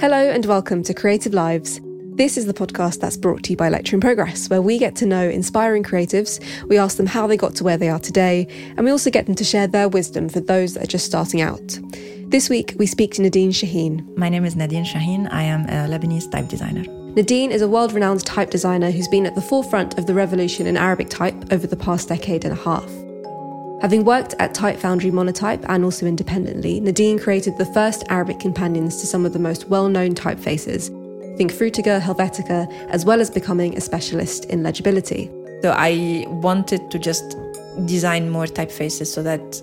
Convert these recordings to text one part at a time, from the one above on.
Hello and welcome to Creative Lives. This is the podcast that's brought to you by Lecture in Progress, where we get to know inspiring creatives, we ask them how they got to where they are today, and we also get them to share their wisdom for those that are just starting out. This week, we speak to Nadine Chahine. My name is Nadine Chahine. I am a Lebanese type designer. Nadine is a world renowned type designer who's been at the forefront of the revolution in Arabic type over the past decade and a half. Having worked at Type Foundry Monotype and also independently, Nadine created the first Arabic companions to some of the most well known typefaces. Think Frutiger, Helvetica, as well as becoming a specialist in legibility. So I wanted to just design more typefaces so that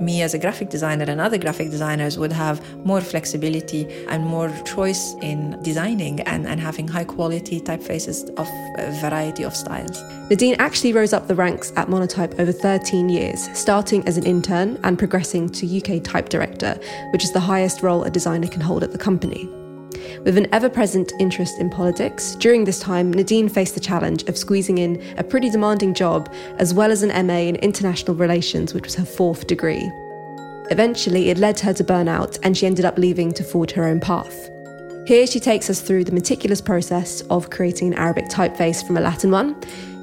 me as a graphic designer and other graphic designers would have more flexibility and more choice in designing and, and having high quality typefaces of a variety of styles. Nadine actually rose up the ranks at Monotype over 13 years, starting as an intern and progressing to UK type director, which is the highest role a designer can hold at the company. With an ever present interest in politics, during this time, Nadine faced the challenge of squeezing in a pretty demanding job, as well as an MA in International Relations, which was her fourth degree. Eventually, it led her to burnout, and she ended up leaving to forge her own path. Here, she takes us through the meticulous process of creating an Arabic typeface from a Latin one,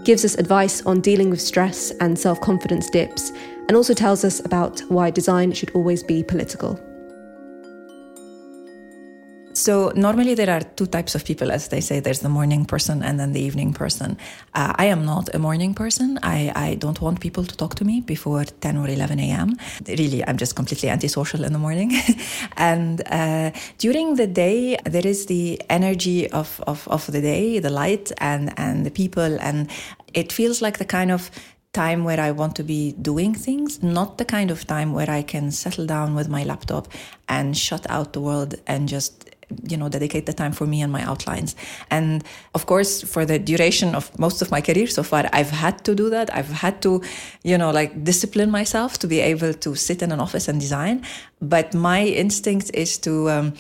gives us advice on dealing with stress and self confidence dips, and also tells us about why design should always be political. So normally there are two types of people, as they say. There's the morning person and then the evening person. Uh, I am not a morning person. I, I don't want people to talk to me before 10 or 11 a.m. Really, I'm just completely antisocial in the morning. and uh, during the day, there is the energy of, of, of the day, the light and, and the people. And it feels like the kind of time where I want to be doing things, not the kind of time where I can settle down with my laptop and shut out the world and just you know dedicate the time for me and my outlines. And of course for the duration of most of my career so far i've had to do that. I've had to you know like discipline myself to be able to sit in an office and design. But my instinct is to um,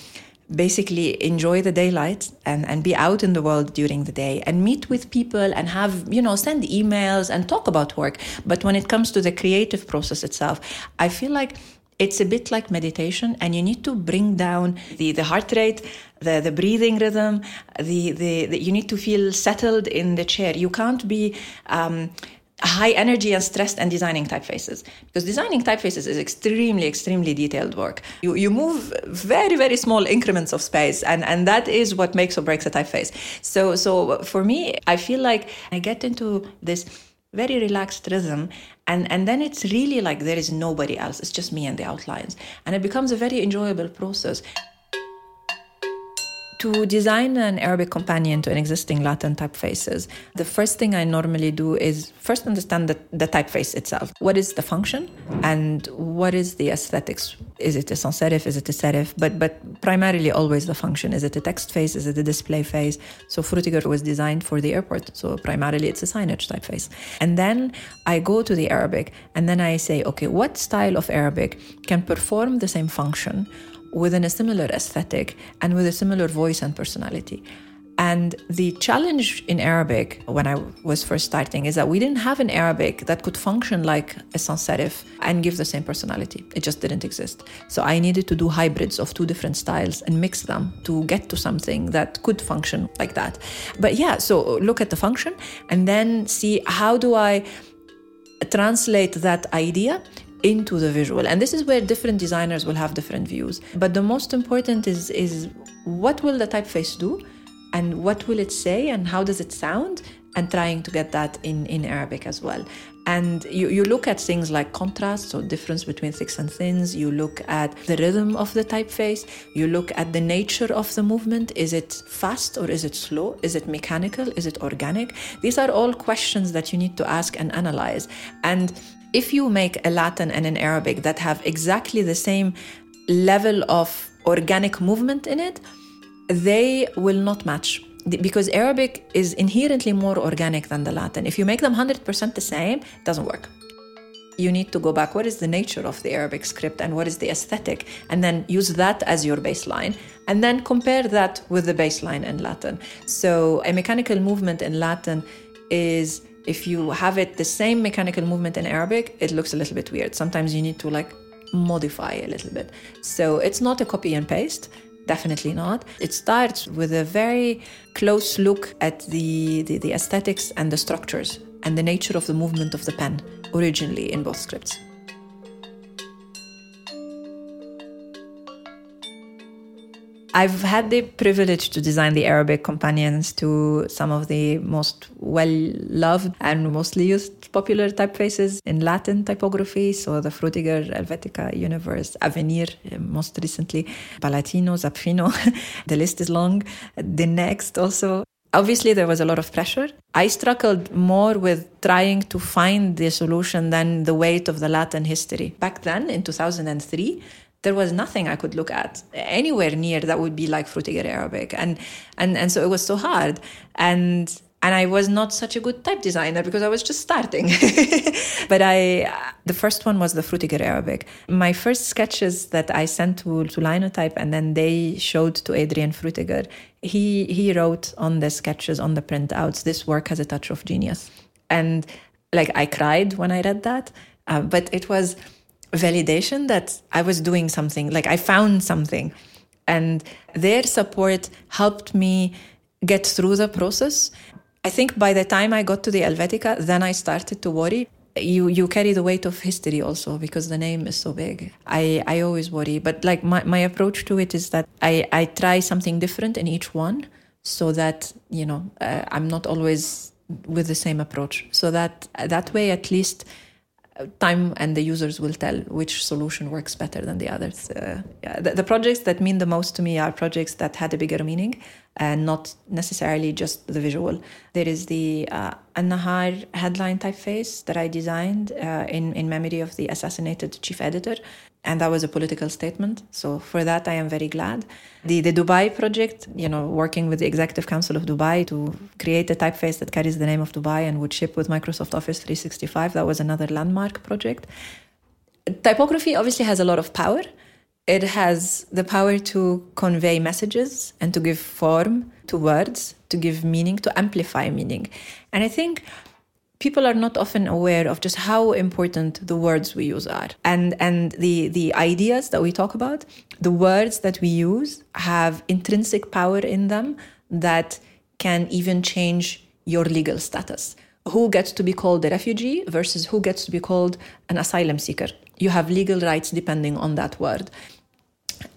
basically enjoy the daylight and, and be out in the world during the day and meet with people and have you know send emails and talk about work. But when it comes to the creative process itself i feel like it's a bit like meditation and you need to bring down the, the heart rate the, the breathing rhythm the, the, the you need to feel settled in the chair. You can't be um, high energy and stressed and designing typefaces because designing typefaces is extremely extremely detailed work. You, you move very very small increments of space and and that is what makes or breaks a typeface. So so for me i feel like i get into this very relaxed rhythm and and then it's really like there is nobody else it's just me and the outlines. And it becomes a very enjoyable process to design an Arabic companion to an existing Latin typefaces, the first thing I normally do is first understand the, the typeface itself. What is the function and what is the aesthetics? Is it a sans serif? Is it a serif? But but primarily always the function. Is it a text face? Is it a display face? So Frutiger was designed for the airport. So primarily it's a signage typeface. And then I go to the Arabic and then I say, okay, what style of Arabic can perform the same function? Within a similar aesthetic and with a similar voice and personality. And the challenge in Arabic when I was first starting is that we didn't have an Arabic that could function like a sans serif and give the same personality. It just didn't exist. So I needed to do hybrids of two different styles and mix them to get to something that could function like that. But yeah, so look at the function and then see how do I translate that idea into the visual. And this is where different designers will have different views. But the most important is is what will the typeface do? And what will it say? And how does it sound? And trying to get that in in arabic as well. And you, you look at things like contrast so difference between thicks and thins. You look at the rhythm of the typeface. You look at the nature of the movement. Is it fast or is it slow? Is it mechanical? Is it organic? These are all questions that you need to ask and analyze. And if you make a Latin and an Arabic that have exactly the same level of organic movement in it, they will not match because Arabic is inherently more organic than the Latin. If you make them 100% the same, it doesn't work. You need to go back. What is the nature of the Arabic script and what is the aesthetic? And then use that as your baseline. And then compare that with the baseline in Latin. So, a mechanical movement in Latin is if you have it the same mechanical movement in Arabic, it looks a little bit weird. Sometimes you need to like modify a little bit. So it's not a copy and paste. Definitely not. It starts with a very close look at the, the, the aesthetics and the structures and the nature of the movement of the pen originally in both scripts. I've had the privilege to design the Arabic companions to some of the most well loved and mostly used popular typefaces in Latin typography. So the Frutiger, Helvetica, Univers, Avenir, eh, most recently, Palatino, Zapfino. the list is long. The next also. Obviously, there was a lot of pressure. I struggled more with trying to find the solution than the weight of the Latin history. Back then, in 2003, there was nothing I could look at anywhere near that would be like Frutiger Arabic. And, and, and so it was so hard. And, and I was not such a good type designer because I was just starting. but I, the first one was the Frutiger Arabic. My first sketches that I sent to, to Linotype and then they showed to Adrian Frutiger, he, he wrote on the sketches, on the printouts, this work has a touch of genius. And like I cried when I read that, uh, but it was, validation that I was doing something, like I found something. And their support helped me get through the process. I think by the time I got to the Helvetica, then I started to worry. You you carry the weight of history also because the name is so big. I, I always worry. But like my, my approach to it is that I, I try something different in each one so that, you know, uh, I'm not always with the same approach. So that that way at least time and the users will tell which solution works better than the others. Uh, yeah, the, the, projects that mean the most to me are projects that had a bigger meaning and not necessarily just the visual. There is the uh, An-Nahar headline typeface that I designed uh, in, in memory of the assassinated chief editor and that was a political statement. So for that, I am very glad. The the Dubai project, you know, working with the Executive Council of Dubai to create a typeface that carries the name of Dubai and would ship with Microsoft Office 365, that was another landmark project. Typography obviously has a lot of power. It has the power to convey messages and to give form to words, to give meaning, to amplify meaning. And I think people are not often aware of just how important the words we use are. And and the the ideas that we talk about the words that we use have intrinsic power in them that can even change your legal status. Who gets to be called a refugee versus who gets to be called an asylum seeker? You have legal rights depending on that word.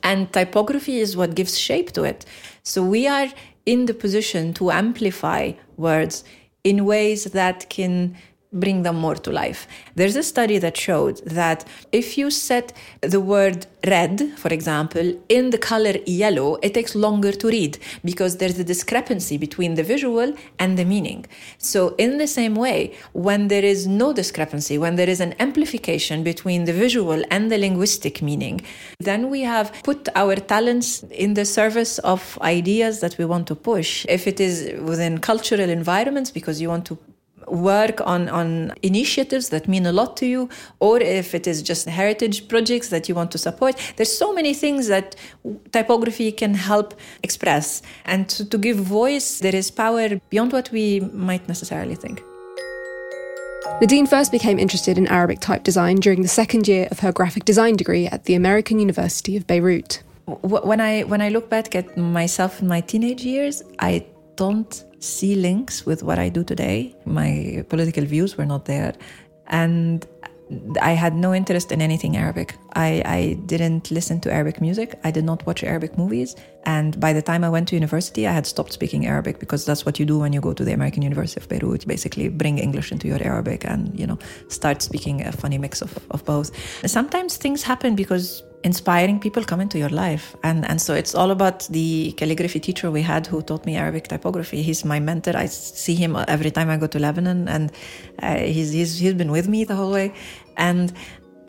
And typography is what gives shape to it. So we are in the position to amplify words in ways that can bring them more to life. There's a study that showed that if you set the word red, for example, in the color yellow, it takes longer to read because there's a discrepancy between the visual and the meaning. So, in the same way, when there is no discrepancy, when there is an amplification between the visual and the linguistic meaning, then we have put our talents in the service of ideas that we want to push. If it is within cultural environments, because you want to work on, on initiatives that mean a lot to you, or if it is just heritage projects that you want to support. There's so many things that typography can help express. And to, to give voice, there is power beyond what we might necessarily think. Nadine first became interested in Arabic type design during the second year of her graphic design degree at the American University of Beirut. When I when I look back at myself in my teenage years, I don't see links with what I do today. My political views were not there. And I had no interest in anything Arabic. I, I didn't listen to Arabic music. I did not watch Arabic movies. And by the time I went to university, I had stopped speaking Arabic because that's what you do when you go to the American University of Beirut. Basically, bring English into your Arabic and, you know, start speaking a funny mix of, of both. Sometimes things happen because inspiring people come into your life. And and so it's all about the calligraphy teacher we had who taught me arabic typography. He's my mentor. I see him every time i go to lebanon and uh, he's, he's he's been with me the whole way. And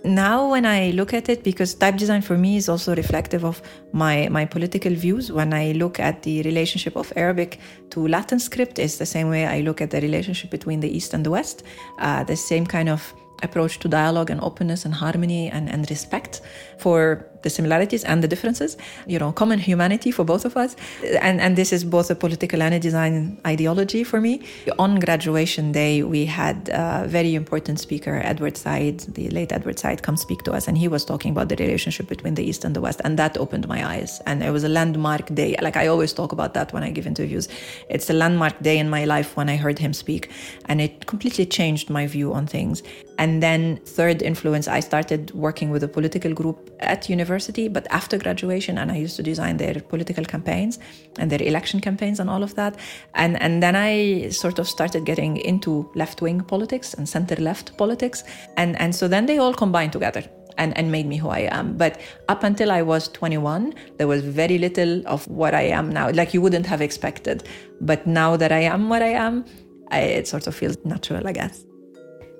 now when i look at it because type design for me is also reflective of my my political views when i look at the relationship of arabic to latin script it's the same way i look at the relationship between the east and the west. Uh, the same kind of approach to dialogue and openness and harmony and, and respect for the similarities and the differences, you know, common humanity for both of us. And, and this is both a political and a design ideology for me. On graduation day, we had a very important speaker, Edward Said, the late Edward Said, come speak to us. And he was talking about the relationship between the East and the West. And that opened my eyes. And it was a landmark day. Like I always talk about that when I give interviews. It's a landmark day in my life when I heard him speak. And it completely changed my view on things. And then, third influence, I started working with a political group at university, but after graduation, and I used to design their political campaigns and their election campaigns and all of that. And, and then I sort of started getting into left wing politics and center left politics. And, and so then they all combined together. And, and made me who I am. But up until I was 21, there was very little of what I am now. Like you wouldn't have expected. But now that I am what I am, I, it sort of feels natural, I guess.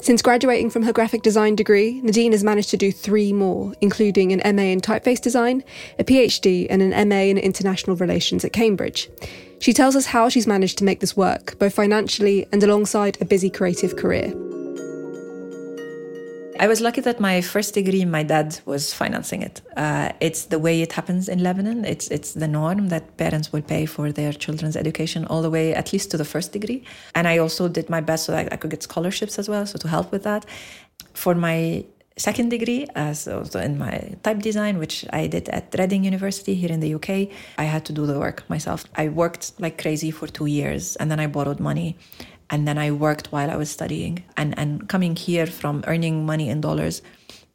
Since graduating from her graphic design degree, Nadine has managed to do three more, including an MA in typeface design, a PhD, and an MA in international relations at Cambridge. She tells us how she's managed to make this work, both financially and alongside a busy creative career. I was lucky that my first degree, my dad was financing it. Uh, it's the way it happens in Lebanon. It's it's the norm that parents will pay for their children's education all the way, at least to the first degree. And I also did my best so that I could get scholarships as well, so to help with that. For my second degree, uh, so, so, in my type design, which I did at Reading University here in the UK, I had to do the work myself. I worked like crazy for two years, and then I borrowed money and then I worked while I was studying. And and coming here from earning money in dollars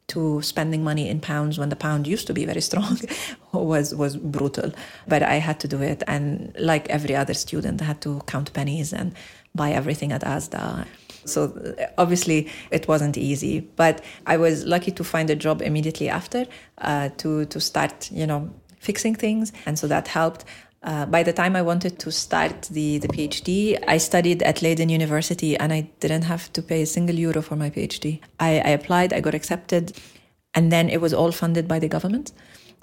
to spending money in pounds when the pound used to be very strong was was brutal. But I had to do it, and like every other student, I had to count pennies and buy everything at ASDA. So obviously it wasn't easy, but I was lucky to find a job immediately after uh, to to start, you know, fixing things, and so that helped. Uh, by the time I wanted to start the, the PhD, I studied at Leiden University and I didn't have to pay a single euro for my PhD. I, I applied, I got accepted, and then it was all funded by the government.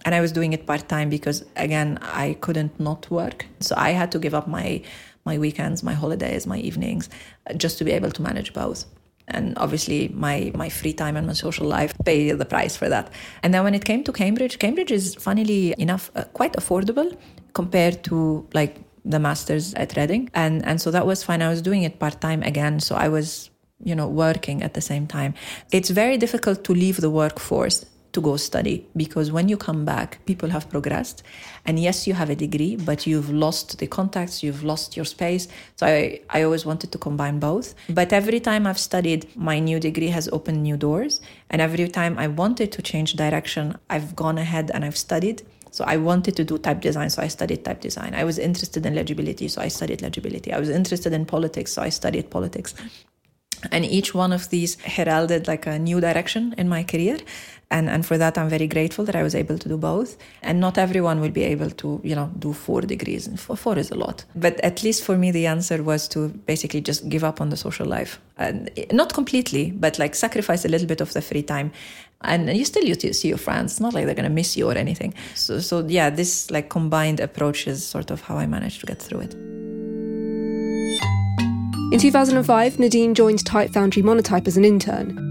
And I was doing it part time because, again, I couldn't not work. So I had to give up my, my weekends, my holidays, my evenings, uh, just to be able to manage both and obviously my my free time and my social life pay the price for that and then when it came to cambridge cambridge is funnily enough uh, quite affordable compared to like the masters at Reading. And and so that was fine. I was doing it part time again. So I was, you know, working at the same time. It's very difficult to leave the workforce to go study because when you come back, people have progressed. And yes, you have a degree, but you've lost the contacts, you've lost your space. So I, I always wanted to combine both. But every time I've studied, my new degree has opened new doors. And every time I wanted to change direction, I've gone ahead and I've studied so I wanted to do type design, so I studied type design. I was interested in legibility, so I studied legibility. I was interested in politics, so I studied politics. And each one of these heralded like a new direction in my career. And, and for that, I'm very grateful that I was able to do both. And not everyone will be able to, you know, do four degrees. And four, four is a lot. But at least for me, the answer was to basically just give up on the social life. And not completely, but like sacrifice a little bit of the free time and you still you see your friends. It's not like they're gonna miss you or anything. So, so yeah, this like combined approach is sort of how I managed to get through it. In 2005, Nadine joined Type Foundry Monotype as an intern.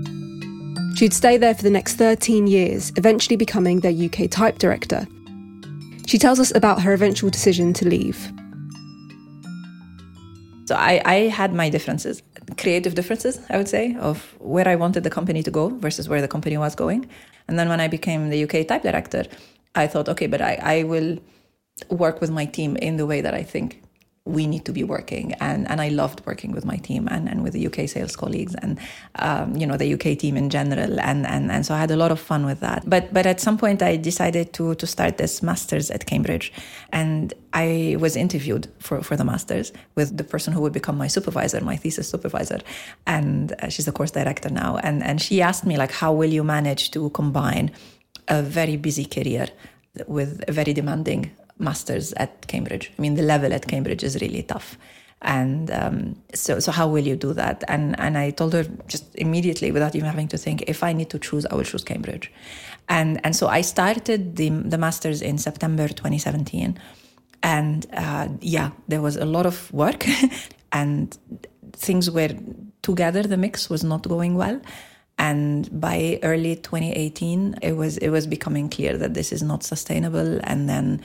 She'd stay there for the next 13 years, eventually becoming their UK type director. She tells us about her eventual decision to leave. So I, I had my differences creative differences, I would say, of where I wanted the company to go versus where the company was going. And then when I became the UK type director, I thought, okay, but I, I will work with my team in the way that I think we need to be working. And and I loved working with my team and, and with the UK sales colleagues and um, you know the UK team in general. And, and and so I had a lot of fun with that. But but at some point I decided to to start this masters at Cambridge. And I was interviewed for for the masters with the person who would become my supervisor my thesis supervisor. And uh, she's the course director now. And and she asked me like how will you manage to combine a very busy career with a very demanding masters at Cambridge. I mean, the level at Cambridge is really tough. And um, so, so how will you do that? And and I told her just immediately, without even having to think, if I need to choose, I will choose Cambridge. And and so I started the the masters in September 2017, and uh, yeah, there was a lot of work, and things were together. The mix was not going well, and by early 2018 it was it was becoming clear that this is not sustainable and then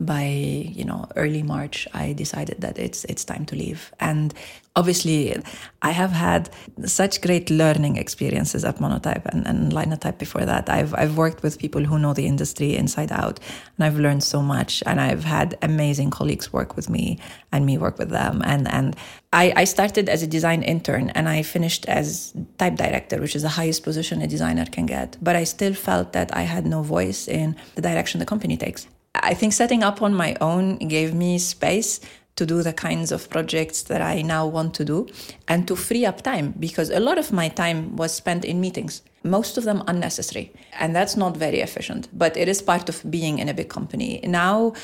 by you know early March, I decided that it's it's time to leave. And obviously, I have had such great learning experiences at Monotype and, and Linotype before that. I've I've worked with people who know the industry inside out, and I've learned so much. And I've had amazing colleagues work with me, and me work with them. And and I, I started as a design intern, and I finished as type director, which is the highest position a designer can get. But I still felt that I had no voice in the direction the company takes. I think setting up on my own gave me space to do the kinds of projects that I now want to do and to free up time because a lot of my time was spent in meetings, most of them unnecessary. And that's not very efficient, but it is part of being in a big company. Now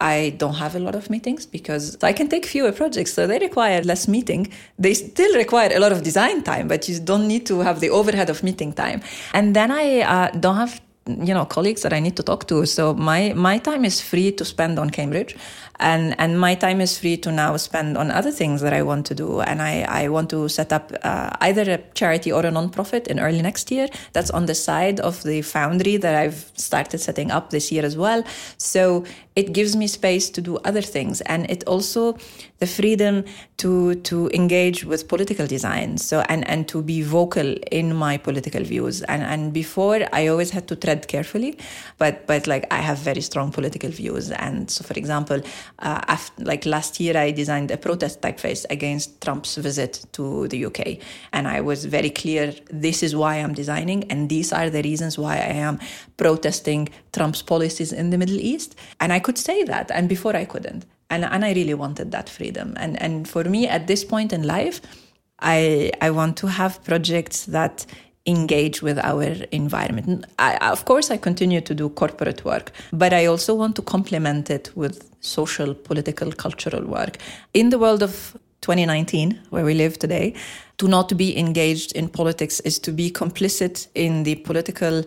I don't have a lot of meetings because I can take fewer projects, so they require less meeting. They still require a lot of design time, but you don't need to have the overhead of meeting time. And then I uh, don't have you know colleagues that I need to talk to. So my my time is free to spend on Cambridge, and and my time is free to now spend on other things that I want to do. And I I want to set up uh, either a charity or a nonprofit in early next year. That's on the side of the foundry that I've started setting up this year as well. So it gives me space to do other things, and it also the freedom to to engage with political design. So and and to be vocal in my political views. And and before I always had to tread carefully, but but like I have very strong political views. And so, for example, uh, after, like last year, I designed a protest typeface against Trump's visit to the UK, and I was very clear. This is why I'm designing, and these are the reasons why I am protesting Trump's policies in the Middle East. And I could say that, and before I couldn't and and I really wanted that freedom. And and for me at this point in life, I I want to have projects that engage with our environment. I, of course, I continue to do corporate work, but I also want to complement it with social, political, cultural work. In the world of 2019, where we live today, to not be engaged in politics is to be complicit in the political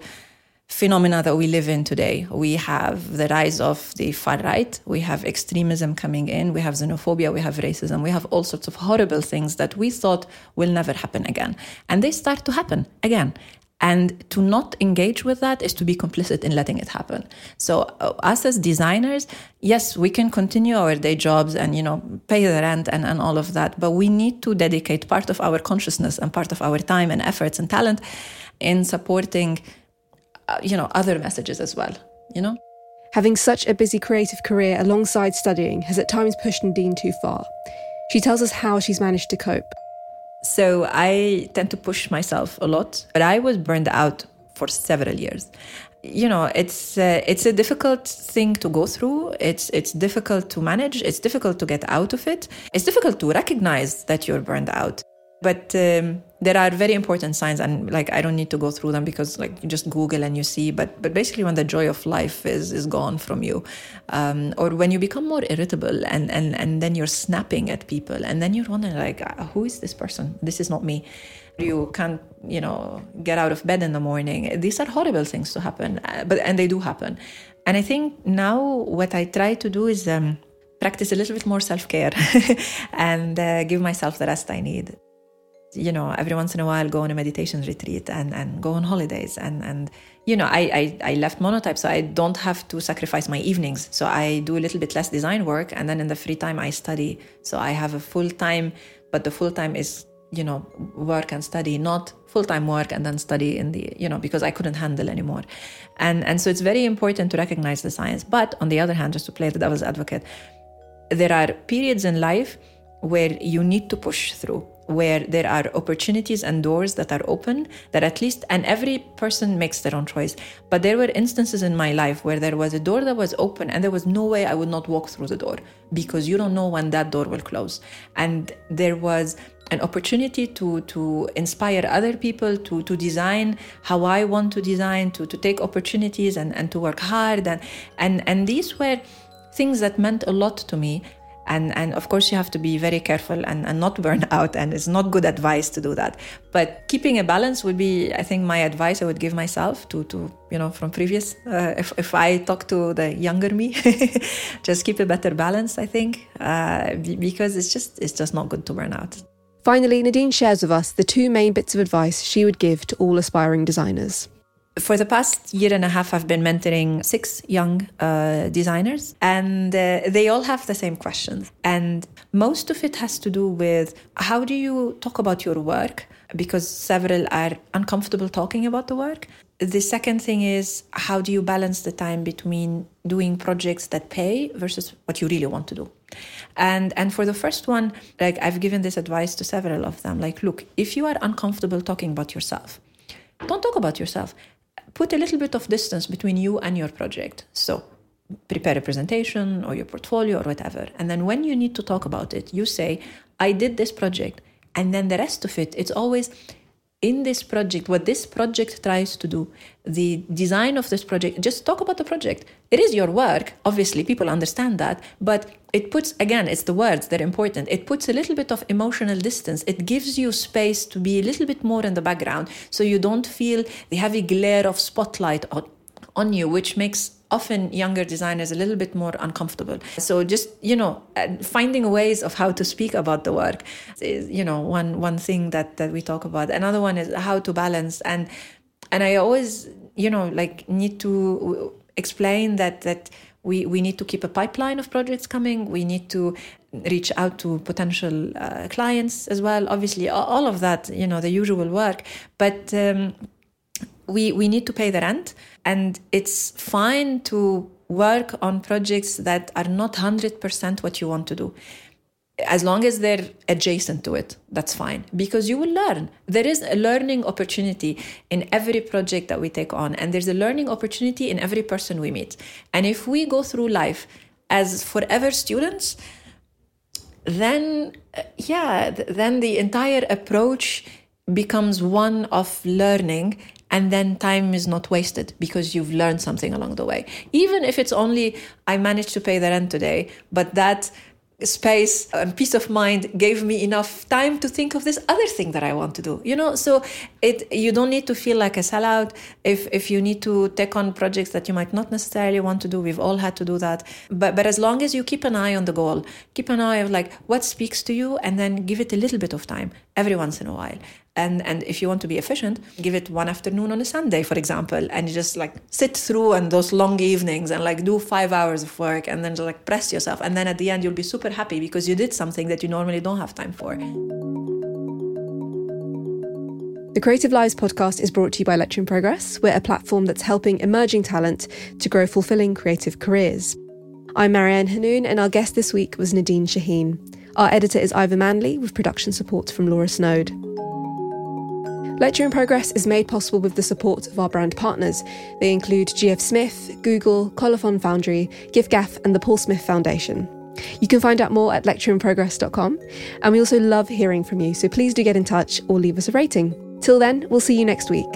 phenomena that we live in today. We have the rise of the far right, we have extremism coming in, we have xenophobia, we have racism, we have all sorts of horrible things that we thought will never happen again. And they start to happen again. And to not engage with that is to be complicit in letting it happen. So uh, us as designers, yes, we can continue our day jobs and you know pay the rent and, and all of that, but we need to dedicate part of our consciousness and part of our time and efforts and talent in supporting you know, other messages as well, you know? Having such a busy creative career alongside studying has at times pushed Nadine too far. She tells us how she's managed to cope. So I tend to push myself a lot, but I was burned out for several years. You know, it's uh, it's a difficult thing to go through. It's it's difficult to manage. It's difficult to get out of it. It's difficult to recognize that you're burned out. But um, there are very important signs, and like I don't need to go through them because like you just Google and you see. But but basically, when the joy of life is is gone from you, um, or when you become more irritable, and and and then you're snapping at people, and then you're wondering like, uh, who is this person? This is not me. You can't you know get out of bed in the morning. These are horrible things to happen, uh, but and they do happen. And I think now what I try to do is. Um, practice a little bit more self care and uh, give myself the rest I need you know every once in a while go on a meditation retreat and and go on holidays. And and you know I, I i left monotype so i don't have to sacrifice my evenings. So i do a little bit less design work and then in the free time i study. So i have a full time but the full time is you know work and study not full time work and then study in the you know because i couldn't handle anymore. And and so it's very important to recognize the science. But on the other hand just to play the devil's advocate there are periods in life where you need to push through where there are opportunities and doors that are open that at least and every person makes their own choice. But there were instances in my life where there was a door that was open and there was no way i would not walk through the door because you don't know when that door will close. And there was an opportunity to to inspire other people to to design how I want to design to to take opportunities and and to work hard. And and and these were things that meant a lot to me and and of course you have to be very careful and, and not burn out. And it's not good advice to do that. But keeping a balance would be i think my advice i would give myself to to you know from previous uh, if, if i talk to the younger me just keep a better balance i think uh, because it's just it's just not good to burn out. Finally, Nadine shares with us the two main bits of advice she would give to all aspiring designers. For the past year and a half, I've been mentoring six young uh, designers, and uh, they all have the same questions. And most of it has to do with how do you talk about your work? Because several are uncomfortable talking about the work. The second thing is how do you balance the time between doing projects that pay versus what you really want to do? And and for the first one, like I've given this advice to several of them. Like, look, if you are uncomfortable talking about yourself, don't talk about yourself put a little bit of distance between you and your project. So prepare a presentation or your portfolio or whatever. And then when you need to talk about it, you say, I did this project. And then the rest of it, it's always in this project, what this project tries to do, the design of this project, just talk about the project. It is your work, obviously, people understand that, but it puts, again, it's the words that are important. It puts a little bit of emotional distance. It gives you space to be a little bit more in the background so you don't feel the heavy glare of spotlight on you, which makes often younger designers a little bit more uncomfortable. So just you know, uh, finding ways of how to speak about the work is you know one one thing that that we talk about. Another one is how to balance and and I always you know like need to explain that that we, we need to keep a pipeline of projects coming. We need to reach out to potential uh, clients as well. Obviously, all of that, you know, the usual work. But um, we we need to pay the rent. And it's fine to work on projects that are not 100% what you want to do. As long as they're adjacent to it that's fine. Because you will learn. There is a learning opportunity in every project that we take on and there's a learning opportunity in every person we meet. And if we go through life as forever students then yeah then the entire approach becomes one of learning and then time is not wasted because you've learned something along the way even if it's only i managed to pay the rent today but that space and peace of mind gave me enough time to think of this other thing that I want to do. You know, so it you don't need to feel like a sellout if if you need to take on projects that you might not necessarily want to do. We've all had to do that. But but as long as you keep an eye on the goal, keep an eye of like what speaks to you and then give it a little bit of time every once in a while and and if you want to be efficient give it one afternoon on a sunday for example and you just like sit through and those long evenings and like do five hours of work and then just like press yourself and then at the end you'll be super happy because you did something that you normally don't have time for the Creative Lives podcast is brought to you by Lecture in Progress. We're a platform that's helping emerging talent to grow fulfilling creative careers. I'm Marianne Hanoun, and our guest this week was Nadine Chahine. Our editor is Ivor Manley, with production support from Laura Snoad. Lecture in Progress is made possible with the support of our brand partners. They include GF Smith, Google, Colophon Foundry, GiveGaff, and the Paul Smith Foundation. You can find out more at lectureinprogress.com. And we also love hearing from you, so please do get in touch or leave us a rating. Till then, we'll see you next week.